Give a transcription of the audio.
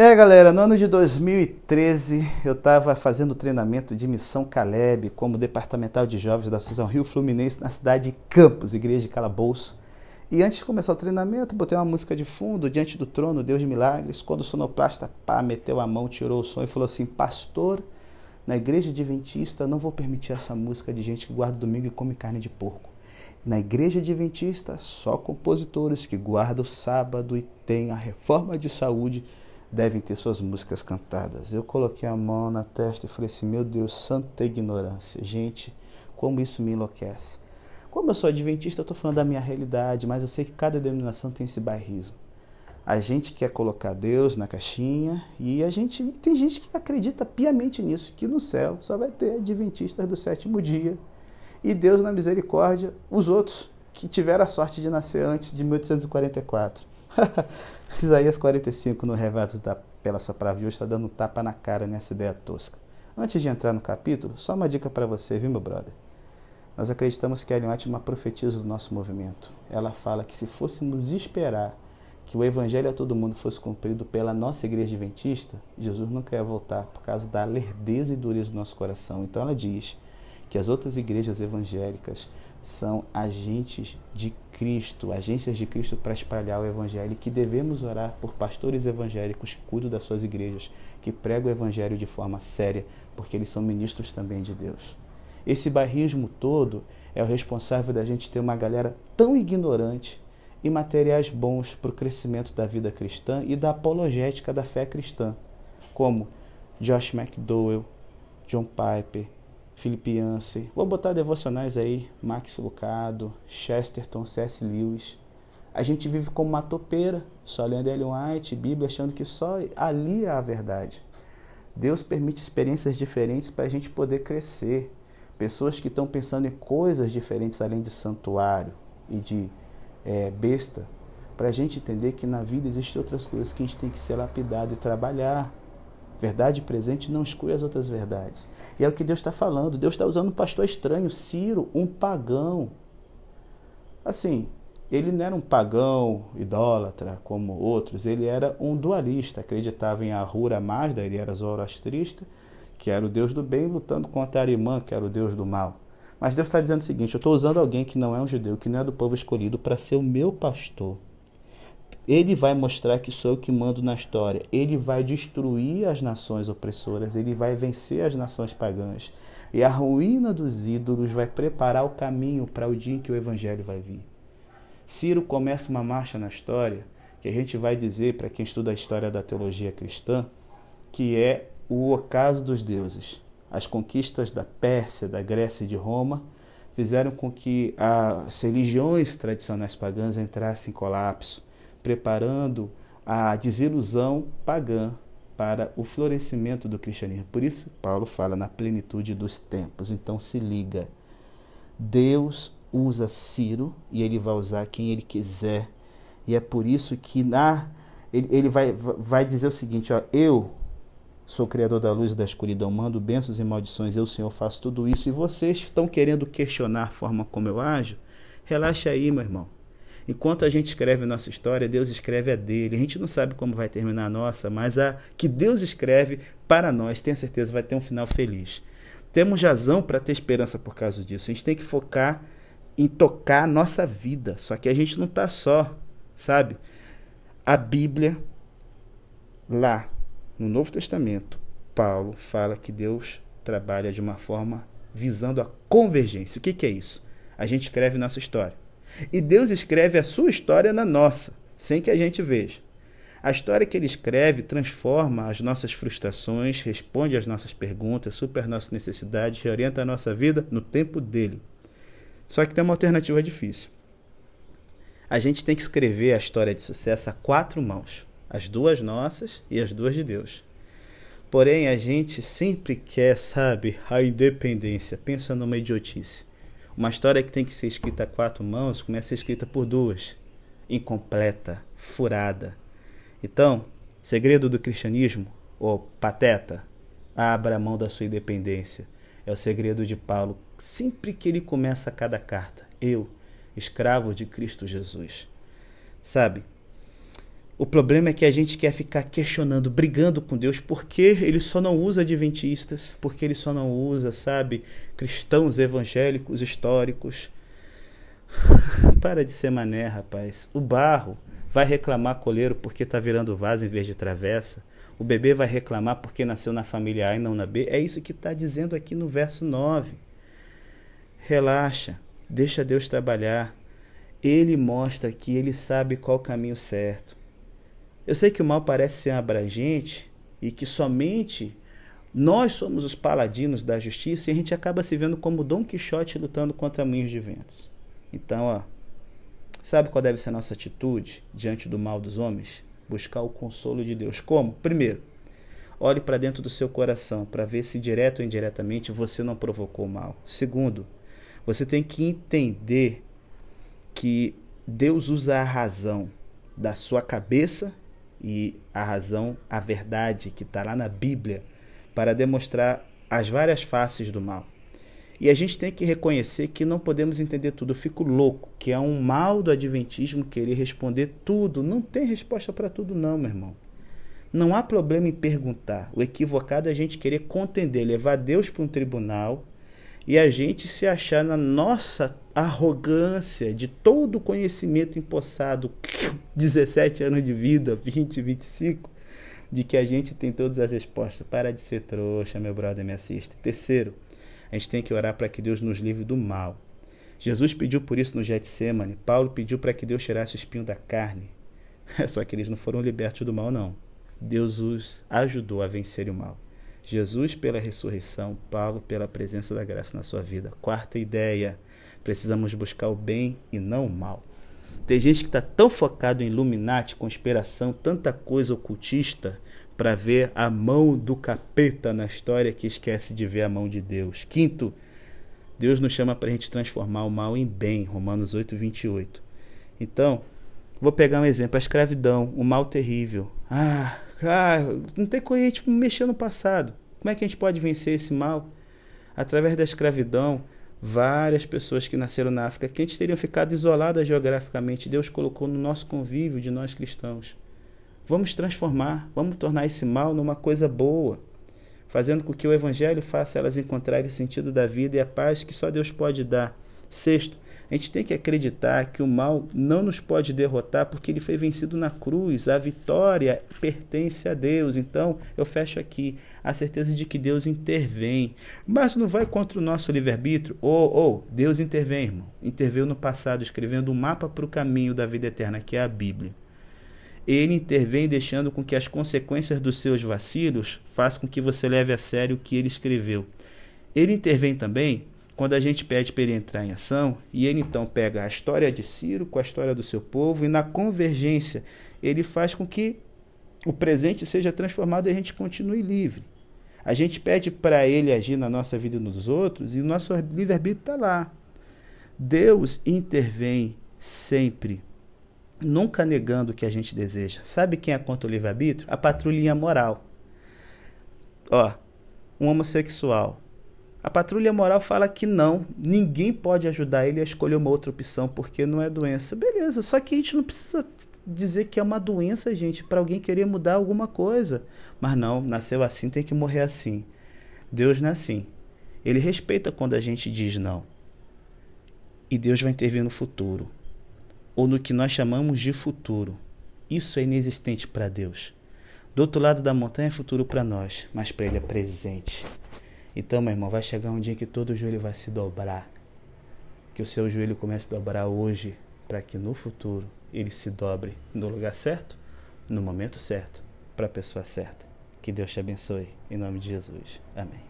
É, galera, no ano de 2013 eu estava fazendo treinamento de missão Caleb como departamental de jovens da Associação Rio Fluminense na cidade de Campos, igreja de Calabouço. E antes de começar o treinamento, botei uma música de fundo, diante do trono, Deus de milagres. Quando o sonoplasta pá, meteu a mão, tirou o som e falou assim: Pastor, na igreja adventista não vou permitir essa música de gente que guarda domingo e come carne de porco. Na igreja adventista, só compositores que guardam o sábado e têm a reforma de saúde devem ter suas músicas cantadas. Eu coloquei a mão na testa e falei assim: Meu Deus, santa ignorância. Gente, como isso me enlouquece. Como eu sou adventista, eu estou falando da minha realidade, mas eu sei que cada denominação tem esse bairrismo. A gente quer colocar Deus na caixinha e a gente tem gente que acredita piamente nisso, que no céu só vai ter adventistas do sétimo dia. E Deus, na misericórdia, os outros que tiveram a sorte de nascer antes de 1844. Isaías 45, no Revados da Pela hoje, está dando um tapa na cara nessa ideia tosca. Antes de entrar no capítulo, só uma dica para você, viu, meu brother? Nós acreditamos que a Ellen White é uma profetisa do nosso movimento. Ela fala que se fôssemos esperar que o evangelho a todo mundo fosse cumprido pela nossa igreja adventista, Jesus nunca ia voltar por causa da lerdeza e dureza do nosso coração. Então ela diz que as outras igrejas evangélicas são agentes de Cristo, agências de Cristo para espalhar o Evangelho, e que devemos orar por pastores evangélicos que cuidam das suas igrejas, que pregam o Evangelho de forma séria, porque eles são ministros também de Deus. Esse bairrismo todo é o responsável da gente ter uma galera tão ignorante e materiais bons para o crescimento da vida cristã e da apologética da fé cristã, como Josh McDowell, John Piper, Yancey. Vou botar devocionais aí, Max Lucado, Chesterton, C.S. Lewis. A gente vive como uma topeira, só lendo Ellen White, Bíblia, achando que só ali é a verdade. Deus permite experiências diferentes para a gente poder crescer. Pessoas que estão pensando em coisas diferentes além de santuário e de é, besta, para a gente entender que na vida existem outras coisas que a gente tem que ser lapidado e trabalhar. Verdade presente não exclui as outras verdades. E é o que Deus está falando. Deus está usando um pastor estranho, Ciro, um pagão. Assim, ele não era um pagão idólatra como outros, ele era um dualista, acreditava em Ahura Mazda, ele era zoroastrista, que era o deus do bem, lutando contra Arimã, que era o deus do mal. Mas Deus está dizendo o seguinte: eu estou usando alguém que não é um judeu, que não é do povo escolhido, para ser o meu pastor. Ele vai mostrar que sou eu que mando na história. Ele vai destruir as nações opressoras, ele vai vencer as nações pagãs. E a ruína dos ídolos vai preparar o caminho para o dia em que o evangelho vai vir. Ciro começa uma marcha na história que a gente vai dizer para quem estuda a história da teologia cristã, que é o ocaso dos deuses. As conquistas da Pérsia, da Grécia e de Roma fizeram com que as religiões tradicionais pagãs entrassem em colapso, preparando a desilusão pagã para o florescimento do cristianismo. Por isso, Paulo fala na plenitude dos tempos. Então, se liga. Deus usa Ciro e ele vai usar quem ele quiser. E é por isso que na, ele, ele vai, vai dizer o seguinte: ó, eu Sou Criador da luz e da escuridão, mando bênçãos e maldições, eu, Senhor, faço tudo isso. E vocês estão querendo questionar a forma como eu ajo? Relaxa aí, meu irmão. Enquanto a gente escreve nossa história, Deus escreve a dele. A gente não sabe como vai terminar a nossa, mas a que Deus escreve para nós, tenho certeza, vai ter um final feliz. Temos razão para ter esperança por causa disso. A gente tem que focar em tocar a nossa vida. Só que a gente não está só, sabe? A Bíblia, lá, no Novo Testamento, Paulo fala que Deus trabalha de uma forma visando a convergência. O que, que é isso? A gente escreve nossa história. E Deus escreve a sua história na nossa, sem que a gente veja. A história que ele escreve transforma as nossas frustrações, responde às nossas perguntas, supera nossas necessidades, reorienta a nossa vida no tempo dele. Só que tem uma alternativa difícil. A gente tem que escrever a história de sucesso a quatro mãos as duas nossas e as duas de Deus. Porém, a gente sempre quer, sabe, a independência. Pensa numa idiotice. Uma história que tem que ser escrita a quatro mãos começa a ser escrita por duas. Incompleta, furada. Então, segredo do cristianismo, ou pateta, abra a mão da sua independência. É o segredo de Paulo, sempre que ele começa cada carta. Eu, escravo de Cristo Jesus. Sabe, O problema é que a gente quer ficar questionando, brigando com Deus, porque ele só não usa adventistas, porque ele só não usa, sabe, cristãos evangélicos históricos. Para de ser mané, rapaz. O barro vai reclamar coleiro porque está virando vaso em vez de travessa. O bebê vai reclamar porque nasceu na família A e não na B. É isso que está dizendo aqui no verso 9. Relaxa, deixa Deus trabalhar. Ele mostra que ele sabe qual o caminho certo. Eu sei que o mal parece ser abrangente e que somente nós somos os paladinos da justiça e a gente acaba se vendo como Dom Quixote lutando contra moinhos de ventos. Então, ó, sabe qual deve ser a nossa atitude diante do mal dos homens? Buscar o consolo de Deus. Como? Primeiro, olhe para dentro do seu coração para ver se direto ou indiretamente você não provocou o mal. Segundo, você tem que entender que Deus usa a razão da sua cabeça e a razão, a verdade que está lá na Bíblia para demonstrar as várias faces do mal. E a gente tem que reconhecer que não podemos entender tudo. Eu fico louco, que é um mal do adventismo querer responder tudo. Não tem resposta para tudo, não, meu irmão. Não há problema em perguntar. O equivocado é a gente querer contender, levar Deus para um tribunal e a gente se achar na nossa arrogância de todo o conhecimento empossado, 17 anos de vida, 20, 25, de que a gente tem todas as respostas. Para de ser trouxa, meu brother, me assista. Terceiro, a gente tem que orar para que Deus nos livre do mal. Jesus pediu por isso no Getsemane. Paulo pediu para que Deus tirasse o espinho da carne. Só que eles não foram libertos do mal, não. Deus os ajudou a vencer o mal. Jesus pela ressurreição, Paulo pela presença da graça na sua vida. Quarta ideia: precisamos buscar o bem e não o mal. Tem gente que está tão focado em Illuminati, conspiração, tanta coisa ocultista, para ver a mão do capeta na história que esquece de ver a mão de Deus. Quinto, Deus nos chama para a gente transformar o mal em bem, Romanos 8, 28. Então, vou pegar um exemplo: a escravidão, o mal terrível. Ah, ah não tem como a gente mexer no passado. Como é que a gente pode vencer esse mal? Através da escravidão, várias pessoas que nasceram na África, que antes teriam ficado isoladas geograficamente, Deus colocou no nosso convívio de nós cristãos. Vamos transformar, vamos tornar esse mal numa coisa boa, fazendo com que o Evangelho faça elas encontrarem o sentido da vida e a paz que só Deus pode dar. Sexto, a gente tem que acreditar que o mal não nos pode derrotar porque ele foi vencido na cruz. A vitória pertence a Deus. Então, eu fecho aqui a certeza de que Deus intervém. Mas não vai contra o nosso livre-arbítrio. Ou, oh, oh, Deus intervém, irmão. Interveio no passado, escrevendo um mapa para o caminho da vida eterna, que é a Bíblia ele intervém deixando com que as consequências dos seus vacilos façam com que você leve a sério o que ele escreveu. Ele intervém também quando a gente pede para ele entrar em ação, e ele então pega a história de Ciro com a história do seu povo, e na convergência ele faz com que o presente seja transformado e a gente continue livre. A gente pede para ele agir na nossa vida e nos outros, e o nosso livre-arbítrio está lá. Deus intervém sempre nunca negando o que a gente deseja. Sabe quem é contra o livre-arbítrio? A patrulhinha moral. Ó, um homossexual. A patrulha moral fala que não, ninguém pode ajudar ele a escolher uma outra opção porque não é doença. Beleza, só que a gente não precisa dizer que é uma doença, gente, para alguém querer mudar alguma coisa. Mas não, nasceu assim, tem que morrer assim. Deus não é assim. Ele respeita quando a gente diz não. E Deus vai intervir no futuro ou no que nós chamamos de futuro. Isso é inexistente para Deus. Do outro lado da montanha é futuro para nós, mas para Ele é presente. Então, meu irmão, vai chegar um dia que todo joelho vai se dobrar. Que o seu joelho comece a dobrar hoje, para que no futuro ele se dobre no lugar certo, no momento certo, para a pessoa certa. Que Deus te abençoe. Em nome de Jesus. Amém.